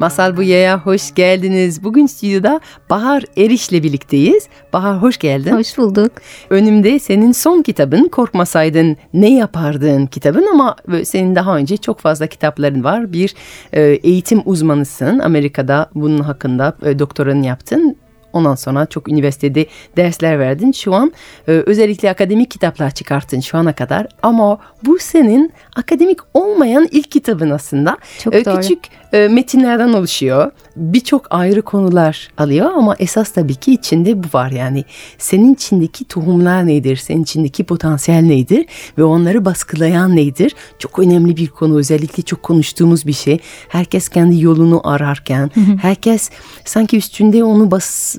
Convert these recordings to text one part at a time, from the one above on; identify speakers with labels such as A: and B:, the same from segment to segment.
A: Masal Buya'ya hoş geldiniz. Bugün stüdyoda Bahar Eriş'le birlikteyiz. Bahar hoş geldin.
B: Hoş bulduk.
A: Önümde senin son kitabın Korkmasaydın Ne Yapardın kitabın ama senin daha önce çok fazla kitapların var. Bir e, eğitim uzmanısın. Amerika'da bunun hakkında e, doktoranı yaptın. Ondan sonra çok üniversitede dersler verdin. Şu an e, özellikle akademik kitaplar çıkarttın şu ana kadar. Ama bu senin akademik olmayan ilk kitabın aslında.
B: Çok e, doğru.
A: Küçük e, metinlerden oluşuyor. Birçok ayrı konular alıyor ama esas tabii ki içinde bu var yani. Senin içindeki tohumlar nedir? Senin içindeki potansiyel nedir? Ve onları baskılayan nedir? Çok önemli bir konu. Özellikle çok konuştuğumuz bir şey. Herkes kendi yolunu ararken, herkes sanki üstünde onu bas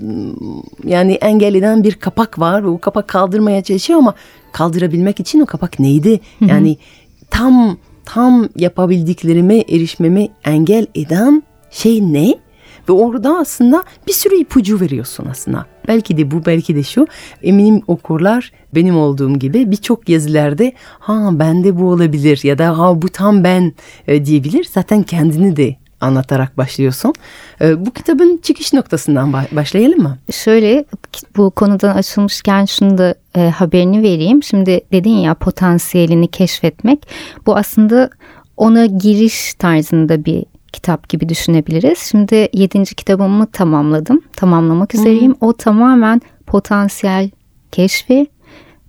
A: yani engel eden bir kapak var ve o kapak kaldırmaya çalışıyor ama kaldırabilmek için o kapak neydi? Yani tam tam yapabildiklerime erişmeme engel eden şey ne? Ve orada aslında bir sürü ipucu veriyorsun aslında. Belki de bu belki de şu. Eminim okurlar benim olduğum gibi birçok yazılarda ha bende bu olabilir ya da ha bu tam ben e, diyebilir. Zaten kendini de anlatarak başlıyorsun. Ee, bu kitabın çıkış noktasından başlayalım mı?
B: Şöyle bu konudan açılmışken şunu da e, haberini vereyim. Şimdi dedin ya potansiyelini keşfetmek. Bu aslında ona giriş tarzında bir kitap gibi düşünebiliriz. Şimdi yedinci kitabımı tamamladım. Tamamlamak üzereyim. Hmm. O tamamen potansiyel keşfi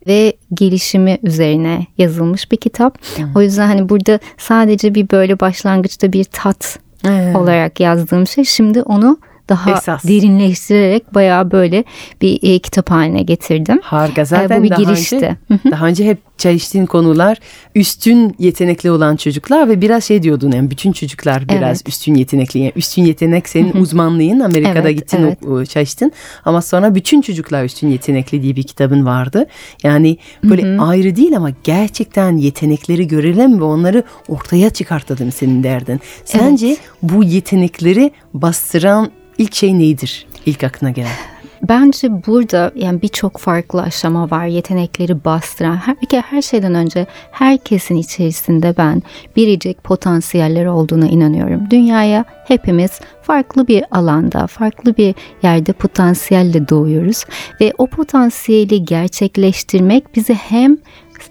B: ve gelişimi üzerine yazılmış bir kitap. Hmm. O yüzden hani burada sadece bir böyle başlangıçta bir tat evet. olarak yazdığım şey şimdi onu daha Esas. derinleştirerek bayağı böyle bir e, kitap haline getirdim.
A: Harika zaten e, bu bir daha girişti. Önce, daha önce hep çalıştığın konular üstün yetenekli olan çocuklar ve biraz şey diyordun yani bütün çocuklar biraz evet. üstün yetenekli. Yani üstün yetenek senin uzmanlığın Amerika'da evet, gittin evet. çalıştın ama sonra bütün çocuklar üstün yetenekli diye bir kitabın vardı. Yani böyle Hı-hı. ayrı değil ama gerçekten yetenekleri görelim ve onları ortaya çıkartalım senin derdin. Sence evet. bu yetenekleri bastıran ilk şey nedir? İlk aklına gelen?
B: Bence burada yani birçok farklı aşama var yetenekleri bastıran. Her, her şeyden önce herkesin içerisinde ben biricik potansiyeller olduğuna inanıyorum. Dünyaya hepimiz farklı bir alanda, farklı bir yerde potansiyelle doğuyoruz ve o potansiyeli gerçekleştirmek bizi hem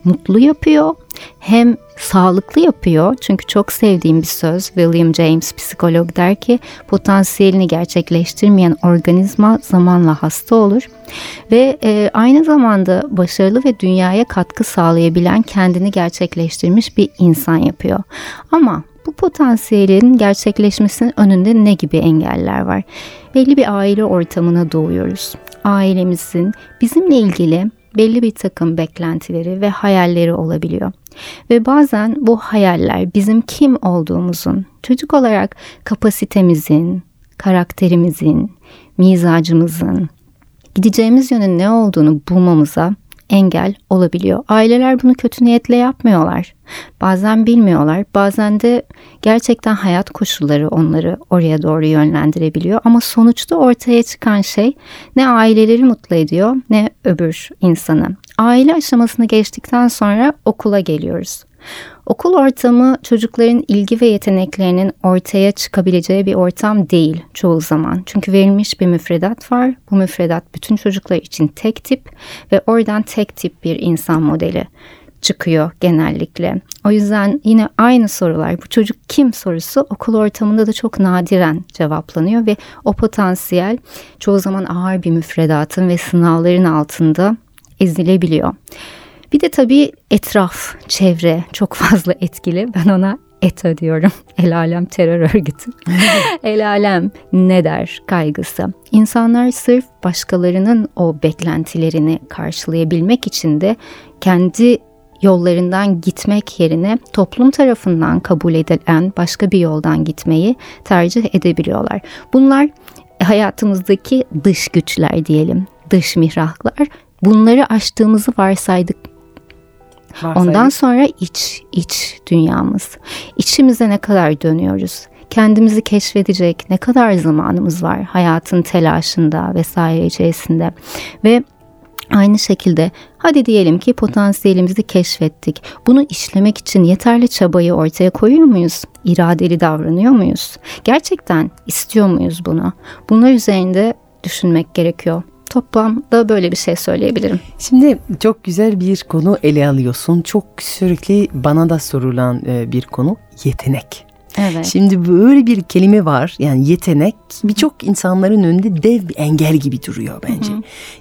B: mutlu yapıyor hem sağlıklı yapıyor. Çünkü çok sevdiğim bir söz William James psikolog der ki potansiyelini gerçekleştirmeyen organizma zamanla hasta olur ve e, aynı zamanda başarılı ve dünyaya katkı sağlayabilen kendini gerçekleştirmiş bir insan yapıyor. Ama bu potansiyelin gerçekleşmesinin önünde ne gibi engeller var? Belli bir aile ortamına doğuyoruz. Ailemizin bizimle ilgili belli bir takım beklentileri ve hayalleri olabiliyor. Ve bazen bu hayaller bizim kim olduğumuzun, çocuk olarak kapasitemizin, karakterimizin, mizacımızın, gideceğimiz yönün ne olduğunu bulmamıza engel olabiliyor. Aileler bunu kötü niyetle yapmıyorlar. Bazen bilmiyorlar, bazen de gerçekten hayat koşulları onları oraya doğru yönlendirebiliyor. Ama sonuçta ortaya çıkan şey ne aileleri mutlu ediyor ne öbür insanı. Aile aşamasını geçtikten sonra okula geliyoruz. Okul ortamı çocukların ilgi ve yeteneklerinin ortaya çıkabileceği bir ortam değil çoğu zaman. Çünkü verilmiş bir müfredat var. Bu müfredat bütün çocuklar için tek tip ve oradan tek tip bir insan modeli çıkıyor genellikle. O yüzden yine aynı sorular bu çocuk kim sorusu okul ortamında da çok nadiren cevaplanıyor ve o potansiyel çoğu zaman ağır bir müfredatın ve sınavların altında ezilebiliyor. Bir de tabii etraf, çevre çok fazla etkili. Ben ona ETA diyorum. El alem terör örgütü. El alem ne der kaygısı. İnsanlar sırf başkalarının o beklentilerini karşılayabilmek için de kendi yollarından gitmek yerine toplum tarafından kabul edilen başka bir yoldan gitmeyi tercih edebiliyorlar. Bunlar hayatımızdaki dış güçler diyelim, dış mihraklar. Bunları aştığımızı varsaydık
A: Varsayalım.
B: Ondan sonra iç, iç dünyamız. İçimize ne kadar dönüyoruz? Kendimizi keşfedecek ne kadar zamanımız var hayatın telaşında vesaire içerisinde. Ve Aynı şekilde hadi diyelim ki potansiyelimizi keşfettik. Bunu işlemek için yeterli çabayı ortaya koyuyor muyuz? İradeli davranıyor muyuz? Gerçekten istiyor muyuz bunu? Bunlar üzerinde düşünmek gerekiyor. Toplamda böyle bir şey söyleyebilirim.
A: Şimdi çok güzel bir konu ele alıyorsun. Çok sürekli bana da sorulan e, bir konu yetenek.
B: Evet.
A: Şimdi böyle bir kelime var yani yetenek birçok insanların önünde dev bir engel gibi duruyor bence.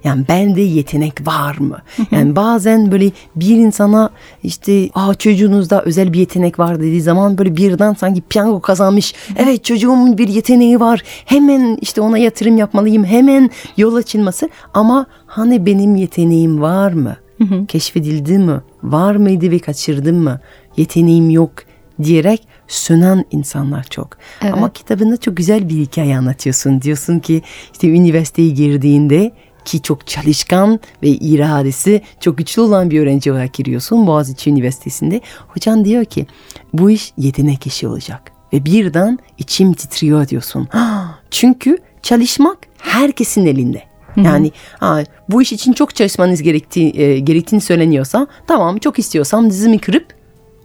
A: Yani bende yetenek var mı? Yani bazen böyle bir insana işte Aa, çocuğunuzda özel bir yetenek var dediği zaman böyle birden sanki piyango kazanmış. Evet çocuğumun bir yeteneği var. Hemen işte ona yatırım yapmalıyım. Hemen yol açılması ama hani benim yeteneğim var mı? Keşfedildi mi? Var mıydı ve kaçırdım mı? Yeteneğim yok diyerek sönen insanlar çok.
B: Evet.
A: Ama kitabında çok güzel bir hikaye anlatıyorsun. Diyorsun ki işte üniversiteye girdiğinde ki çok çalışkan ve iradesi çok güçlü olan bir öğrenci olarak giriyorsun Boğaziçi Üniversitesi'nde. Hocan diyor ki bu iş yetenek işi olacak. Ve birden içim titriyor diyorsun. Çünkü çalışmak herkesin elinde. Yani ha, bu iş için çok çalışmanız gerektiği, e, gerektiğini söyleniyorsa tamam çok istiyorsam dizimi kırıp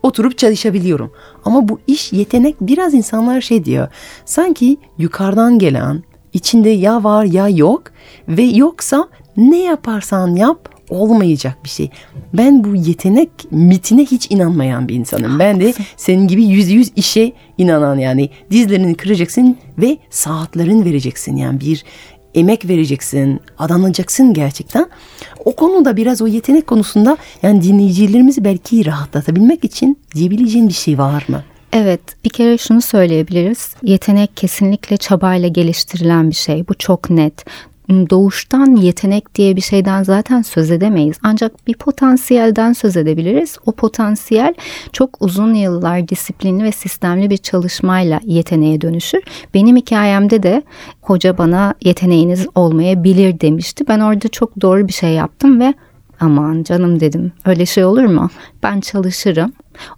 A: oturup çalışabiliyorum. Ama bu iş yetenek biraz insanlar şey diyor. Sanki yukarıdan gelen içinde ya var ya yok ve yoksa ne yaparsan yap olmayacak bir şey. Ben bu yetenek mitine hiç inanmayan bir insanım. Ben de senin gibi yüz yüz işe inanan yani dizlerini kıracaksın ve saatlerin vereceksin. Yani bir emek vereceksin, adanacaksın gerçekten. O konuda biraz o yetenek konusunda yani dinleyicilerimizi belki rahatlatabilmek için diyebileceğin bir şey var mı?
B: Evet, bir kere şunu söyleyebiliriz. Yetenek kesinlikle çabayla geliştirilen bir şey. Bu çok net. Doğuştan yetenek diye bir şeyden zaten söz edemeyiz. Ancak bir potansiyelden söz edebiliriz. O potansiyel çok uzun yıllar disiplinli ve sistemli bir çalışmayla yeteneğe dönüşür. Benim hikayemde de hoca bana yeteneğiniz olmayabilir demişti. Ben orada çok doğru bir şey yaptım ve aman canım dedim. Öyle şey olur mu? Ben çalışırım.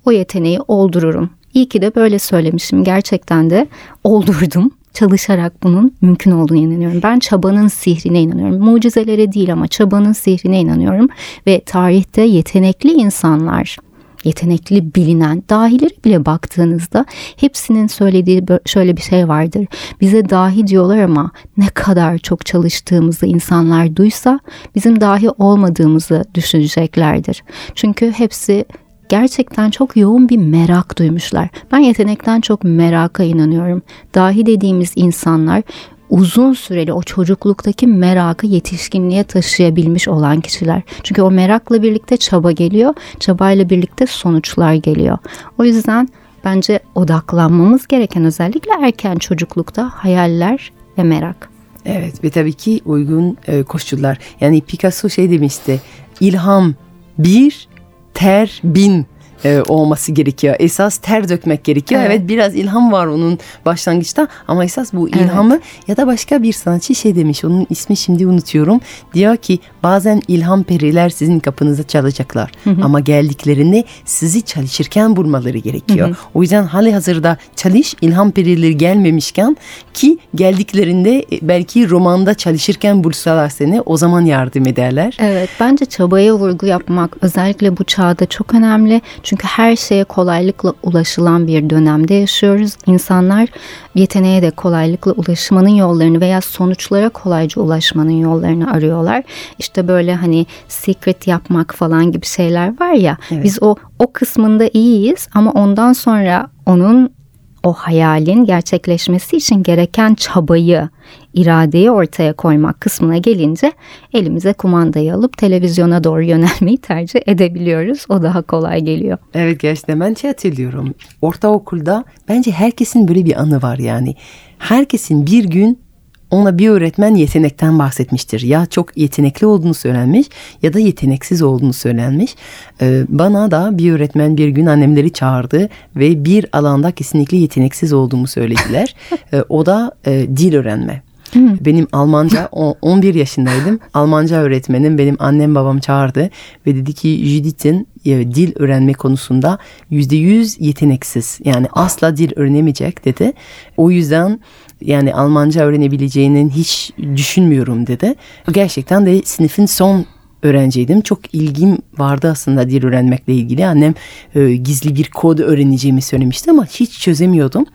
B: O yeteneği oldururum. İyi ki de böyle söylemişim. Gerçekten de oldurdum. Çalışarak bunun mümkün olduğunu inanıyorum. Ben çabanın sihrine inanıyorum. Mucizelere değil ama çabanın sihrine inanıyorum. Ve tarihte yetenekli insanlar, yetenekli bilinen dahileri bile baktığınızda hepsinin söylediği şöyle bir şey vardır. Bize dahi diyorlar ama ne kadar çok çalıştığımızı insanlar duysa bizim dahi olmadığımızı düşüneceklerdir. Çünkü hepsi gerçekten çok yoğun bir merak duymuşlar. Ben yetenekten çok meraka inanıyorum. Dahi dediğimiz insanlar uzun süreli o çocukluktaki merakı yetişkinliğe taşıyabilmiş olan kişiler. Çünkü o merakla birlikte çaba geliyor, çabayla birlikte sonuçlar geliyor. O yüzden bence odaklanmamız gereken özellikle erken çocuklukta hayaller ve merak.
A: Evet ve tabii ki uygun e, koşullar. Yani Picasso şey demişti. İlham bir, ter bin e, olması gerekiyor. Esas ter dökmek gerekiyor. Evet. evet biraz ilham var onun başlangıçta ama esas bu ilhamı evet. ya da başka bir sanatçı şey demiş. Onun ismi şimdi unutuyorum. Diyor ki bazen ilham periler sizin kapınıza çalacaklar. Hı hı. Ama geldiklerinde sizi çalışırken bulmaları gerekiyor. Hı hı. O yüzden hali hazırda çalış ilham perileri gelmemişken ki geldiklerinde e, belki romanda çalışırken bulsalar seni o zaman yardım ederler.
B: Evet bence çabaya vurgu yapmak özellikle bu çağda çok önemli. Çünkü her şeye kolaylıkla ulaşılan bir dönemde yaşıyoruz. İnsanlar yeteneğe de kolaylıkla ulaşmanın yollarını veya sonuçlara kolayca ulaşmanın yollarını arıyorlar. İşte böyle hani secret yapmak falan gibi şeyler var ya. Evet. Biz o o kısmında iyiyiz ama ondan sonra onun o hayalin gerçekleşmesi için gereken çabayı, iradeyi ortaya koymak kısmına gelince elimize kumandayı alıp televizyona doğru yönelmeyi tercih edebiliyoruz. O daha kolay geliyor.
A: Evet gerçekten ben şey hatırlıyorum. Ortaokulda bence herkesin böyle bir anı var yani. Herkesin bir gün ona bir öğretmen yetenekten bahsetmiştir. Ya çok yetenekli olduğunu söylenmiş ya da yeteneksiz olduğunu söylenmiş. Ee, bana da bir öğretmen bir gün annemleri çağırdı ve bir alanda kesinlikle yeteneksiz olduğumu söylediler. ee, o da e, dil öğrenme. Benim Almanca o- 11 yaşındaydım. Almanca öğretmenim benim annem babam çağırdı ve dedi ki Judith'in e, dil öğrenme konusunda %100 yeteneksiz. Yani asla dil öğrenemeyecek dedi. O yüzden yani Almanca öğrenebileceğini hiç düşünmüyorum dedi. Gerçekten de sınıfın son öğrenciydim. Çok ilgim vardı aslında dil öğrenmekle ilgili. Annem e, gizli bir kod öğreneceğimi söylemişti ama hiç çözemiyordum.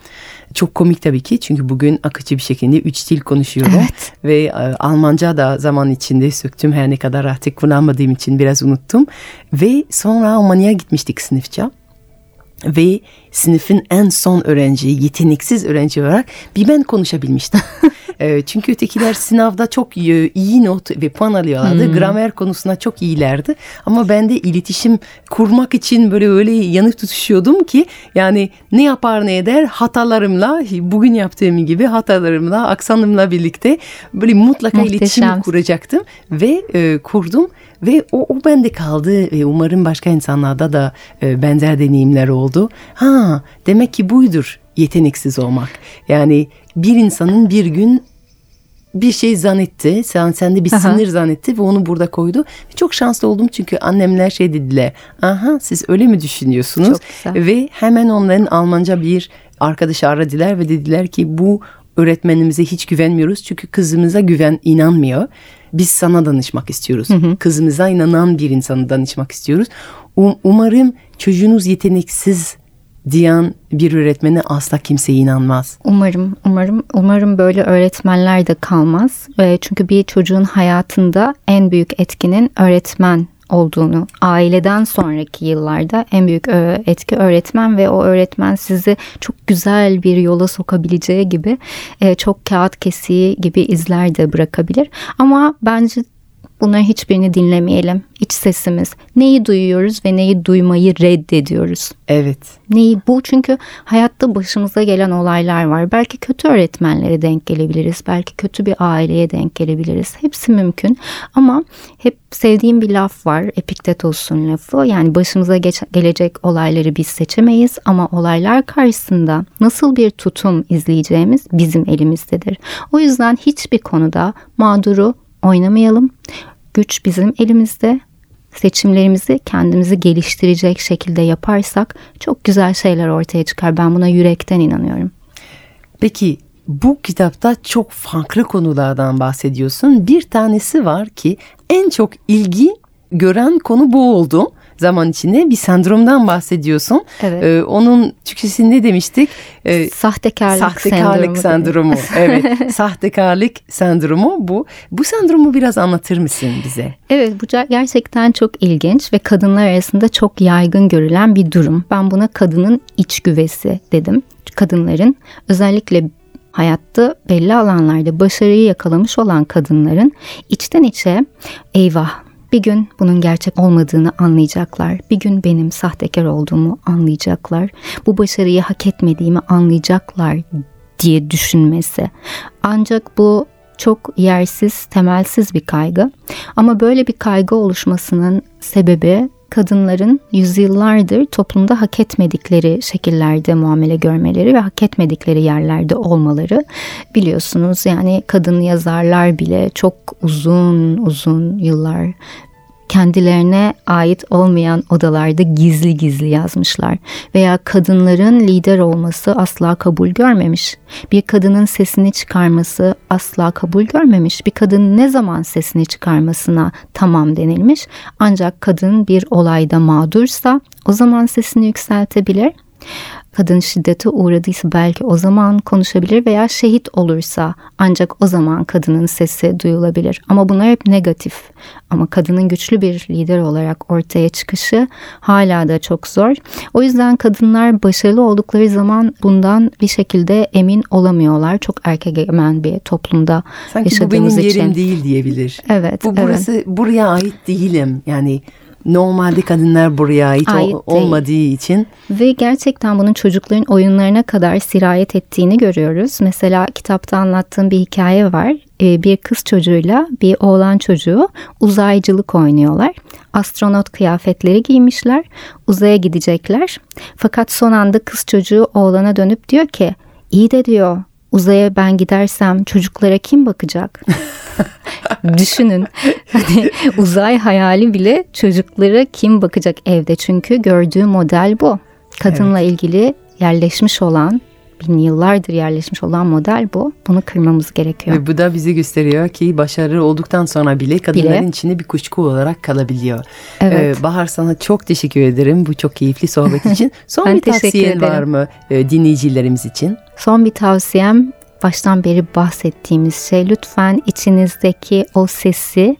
A: Çok komik tabii ki çünkü bugün akıcı bir şekilde üç dil konuşuyorum.
B: Evet.
A: Ve e, Almanca da zaman içinde söktüm her ne kadar artık kullanmadığım için biraz unuttum. Ve sonra Almanya'ya gitmiştik sınıfça ve sınıfın en son öğrenci, yeteneksiz öğrenci olarak bir ben konuşabilmiştim. E, Çünkü ötekiler sınavda çok e, iyi not ve puan alıyorlardı. Gramer konusunda çok iyilerdi. Ama ben de iletişim kurmak için böyle öyle yanık tutuşuyordum ki yani ne yapar ne eder hatalarımla bugün yaptığım gibi hatalarımla aksanımla birlikte böyle mutlaka iletişim kuracaktım ve e, kurdum ve o, o bende kaldı ve umarım başka insanlarda da e, benzer deneyimler oldu. Ha demek ki buydur yeteneksiz olmak. Yani bir insanın bir gün bir şey zannetti. Sen sende bir
B: Aha.
A: sınır zannetti ve onu burada koydu. Çok şanslı oldum çünkü annemler şey dediler. Aha siz öyle mi düşünüyorsunuz? Ve hemen onların Almanca bir arkadaşı aradılar ve dediler ki bu öğretmenimize hiç güvenmiyoruz. Çünkü kızımıza güven inanmıyor. Biz sana danışmak istiyoruz. Kızımıza inanan bir insanı danışmak istiyoruz. Um- umarım çocuğunuz yeteneksiz diyen bir öğretmene asla kimse inanmaz.
B: Umarım, umarım, umarım böyle öğretmenler de kalmaz. E, Çünkü bir çocuğun hayatında en büyük etkinin öğretmen olduğunu, aileden sonraki yıllarda en büyük e, etki öğretmen ve o öğretmen sizi çok güzel bir yola sokabileceği gibi e, çok kağıt kesiği gibi izler de bırakabilir. Ama bence bunların hiçbirini dinlemeyelim. İç sesimiz. Neyi duyuyoruz ve neyi duymayı reddediyoruz.
A: Evet.
B: Neyi bu çünkü hayatta başımıza gelen olaylar var. Belki kötü öğretmenlere denk gelebiliriz. Belki kötü bir aileye denk gelebiliriz. Hepsi mümkün. Ama hep sevdiğim bir laf var. Epiktetos'un lafı. Yani başımıza geç- gelecek olayları biz seçemeyiz ama olaylar karşısında nasıl bir tutum izleyeceğimiz bizim elimizdedir. O yüzden hiçbir konuda mağduru oynamayalım. Güç bizim elimizde seçimlerimizi kendimizi geliştirecek şekilde yaparsak çok güzel şeyler ortaya çıkar. Ben buna yürekten inanıyorum.
A: Peki bu kitapta çok farklı konulardan bahsediyorsun. Bir tanesi var ki en çok ilgi gören konu bu oldu. Zaman içinde bir sendromdan bahsediyorsun.
B: Evet.
A: Ee, onun Türkçesi ne demiştik? Ee,
B: Sahtekarlık,
A: sahtekarlık
B: sendromu.
A: sendromu. evet, sahtekarlık sendromu bu. Bu sendromu biraz anlatır mısın bize?
B: Evet bu ger- gerçekten çok ilginç ve kadınlar arasında çok yaygın görülen bir durum. Ben buna kadının iç güvesi dedim. Kadınların özellikle hayatta belli alanlarda başarıyı yakalamış olan kadınların içten içe eyvah bir gün bunun gerçek olmadığını anlayacaklar. Bir gün benim sahtekar olduğumu anlayacaklar. Bu başarıyı hak etmediğimi anlayacaklar diye düşünmesi. Ancak bu çok yersiz, temelsiz bir kaygı. Ama böyle bir kaygı oluşmasının sebebi kadınların yüzyıllardır toplumda hak etmedikleri şekillerde muamele görmeleri ve hak etmedikleri yerlerde olmaları. Biliyorsunuz yani kadın yazarlar bile çok uzun uzun yıllar kendilerine ait olmayan odalarda gizli gizli yazmışlar veya kadınların lider olması asla kabul görmemiş. Bir kadının sesini çıkarması asla kabul görmemiş. Bir kadın ne zaman sesini çıkarmasına tamam denilmiş. Ancak kadın bir olayda mağdursa o zaman sesini yükseltebilir kadın şiddete uğradıysa belki o zaman konuşabilir veya şehit olursa ancak o zaman kadının sesi duyulabilir. Ama bunlar hep negatif. Ama kadının güçlü bir lider olarak ortaya çıkışı hala da çok zor. O yüzden kadınlar başarılı oldukları zaman bundan bir şekilde emin olamıyorlar. Çok erkek egemen bir toplumda
A: Sanki bu
B: yaşadığımız
A: benim
B: için.
A: yerim değil diyebilir.
B: Evet,
A: Bu
B: evet.
A: burası buraya ait değilim. Yani normalde kadınlar buraya ait,
B: Ait değil.
A: olmadığı için
B: Ve gerçekten bunun çocukların oyunlarına kadar sirayet ettiğini görüyoruz. Mesela kitapta anlattığım bir hikaye var. Ee, Bir kız çocuğuyla bir oğlan çocuğu uzaycılık oynuyorlar. Astronot kıyafetleri giymişler. Uzaya gidecekler. Fakat son anda kız çocuğu oğlana dönüp diyor ki iyi de diyor uzaya ben gidersem çocuklara kim bakacak? Düşünün. Hani uzay hayali bile çocuklara kim bakacak evde? Çünkü gördüğü model bu. Kadınla evet. ilgili yerleşmiş olan bin yıllardır yerleşmiş olan model bu. Bunu kırmamız gerekiyor.
A: Ve bu da bizi gösteriyor ki başarı olduktan sonra bile kadınların bile. içinde bir kuşku olarak kalabiliyor. Evet. Ee, Bahar sana çok teşekkür ederim bu çok keyifli sohbet için. Son bir tavsiyen var mı e, dinleyicilerimiz için?
B: Son bir tavsiyem baştan beri bahsettiğimiz şey lütfen içinizdeki o sesi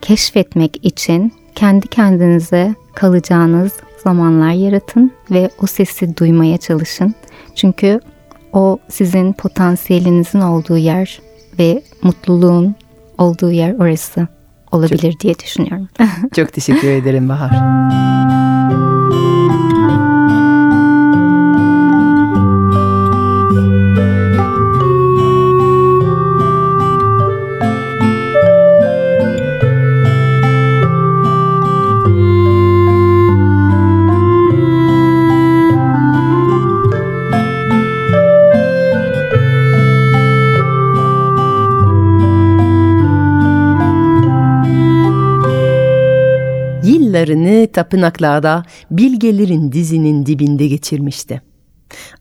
B: keşfetmek için kendi kendinize kalacağınız zamanlar yaratın ve o sesi duymaya çalışın. Çünkü o sizin potansiyelinizin olduğu yer ve mutluluğun olduğu yer orası olabilir çok, diye düşünüyorum.
A: çok teşekkür ederim Bahar. Tapınaklarda bilgelerin dizinin dibinde geçirmişti.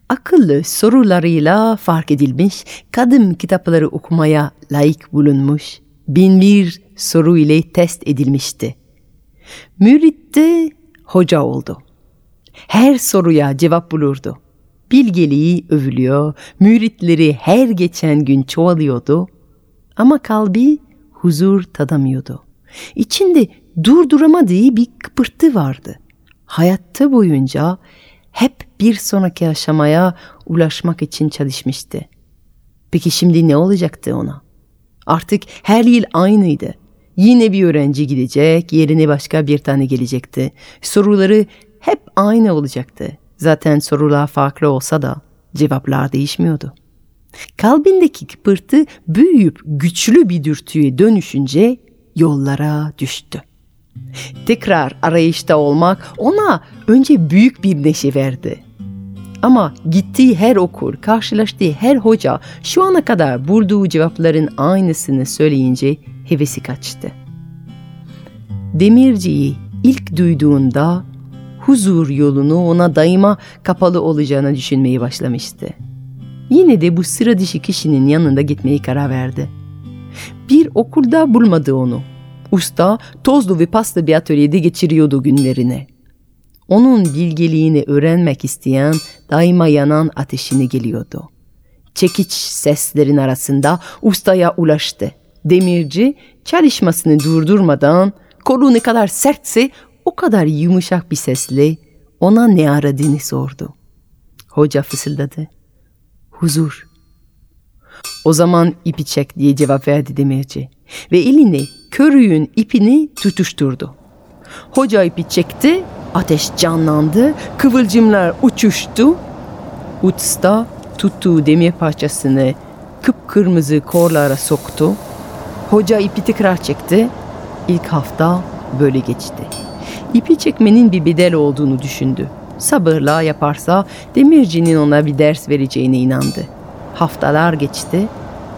A: Akıllı sorularıyla fark edilmiş, kadim kitapları okumaya layık bulunmuş, bin bir soru ile test edilmişti. Mürit de hoca oldu. Her soruya cevap bulurdu. Bilgeliği övülüyor, müritleri her geçen gün çoğalıyordu ama kalbi huzur tadamıyordu. İçinde durduramadığı bir kıpırtı vardı. Hayatta boyunca hep bir sonraki aşamaya ulaşmak için çalışmıştı. Peki şimdi ne olacaktı ona? Artık her yıl aynıydı. Yine bir öğrenci gidecek, yerine başka bir tane gelecekti. Soruları hep aynı olacaktı. Zaten sorular farklı olsa da cevaplar değişmiyordu. Kalbindeki kıpırtı büyüyüp güçlü bir dürtüye dönüşünce yollara düştü. Tekrar arayışta olmak ona önce büyük bir neşe verdi. Ama gittiği her okul, karşılaştığı her hoca şu ana kadar bulduğu cevapların aynısını söyleyince hevesi kaçtı. Demirciyi ilk duyduğunda huzur yolunu ona daima kapalı olacağını düşünmeye başlamıştı. Yine de bu sıra dışı kişinin yanında gitmeyi karar verdi. Bir okulda bulmadı onu. Usta tozlu ve paslı bir atölyede geçiriyordu günlerini. Onun bilgeliğini öğrenmek isteyen daima yanan ateşini geliyordu. Çekiç seslerin arasında ustaya ulaştı. Demirci çalışmasını durdurmadan kolu ne kadar sertse o kadar yumuşak bir sesle ona ne aradığını sordu. Hoca fısıldadı. Huzur. O zaman ipi çek diye cevap verdi demirci ve elini körüğün ipini tutuşturdu. Hoca ipi çekti, ateş canlandı, kıvılcımlar uçuştu. Usta tuttuğu demir parçasını kıpkırmızı korlara soktu. Hoca ipi tekrar çekti. İlk hafta böyle geçti. İpi çekmenin bir bedel olduğunu düşündü. Sabırla yaparsa demircinin ona bir ders vereceğine inandı. Haftalar geçti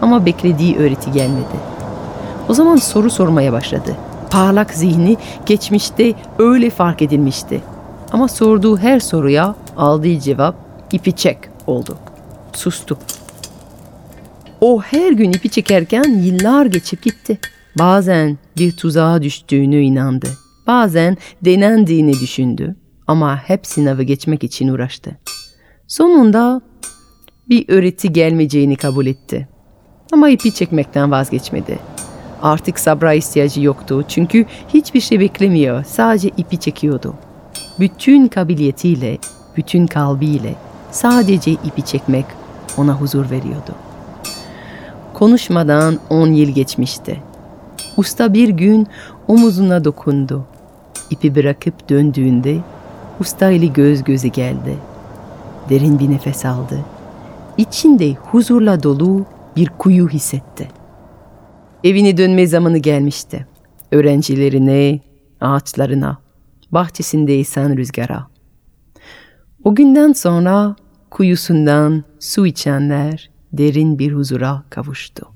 A: ama beklediği öğreti gelmedi. O zaman soru sormaya başladı. Parlak zihni geçmişte öyle fark edilmişti. Ama sorduğu her soruya aldığı cevap ipi çek oldu. Sustu. O her gün ipi çekerken yıllar geçip gitti. Bazen bir tuzağa düştüğünü inandı. Bazen denendiğini düşündü. Ama hep sınavı geçmek için uğraştı. Sonunda bir öğreti gelmeyeceğini kabul etti. Ama ipi çekmekten vazgeçmedi. Artık sabra ihtiyacı yoktu çünkü hiçbir şey beklemiyor, sadece ipi çekiyordu. Bütün kabiliyetiyle, bütün kalbiyle sadece ipi çekmek ona huzur veriyordu. Konuşmadan on yıl geçmişti. Usta bir gün omuzuna dokundu. İpi bırakıp döndüğünde usta ile göz göze geldi. Derin bir nefes aldı. İçinde huzurla dolu bir kuyu hissetti. Evine dönme zamanı gelmişti. Öğrencilerine, ağaçlarına, bahçesinde esen rüzgara. O günden sonra kuyusundan su içenler derin bir huzura kavuştu.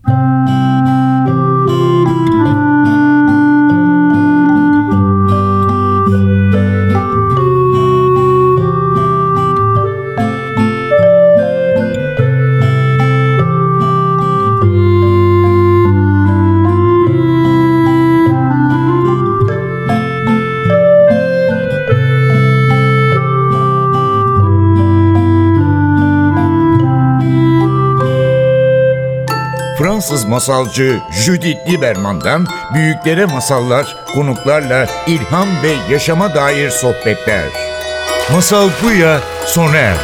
C: Fransız masalcı Judith Lieberman'dan büyüklere masallar, konuklarla ilham ve yaşama dair sohbetler. Masal Buya sona erdi.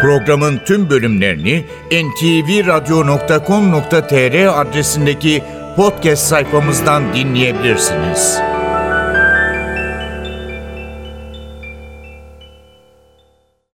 C: Programın tüm bölümlerini ntvradio.com.tr adresindeki podcast sayfamızdan dinleyebilirsiniz.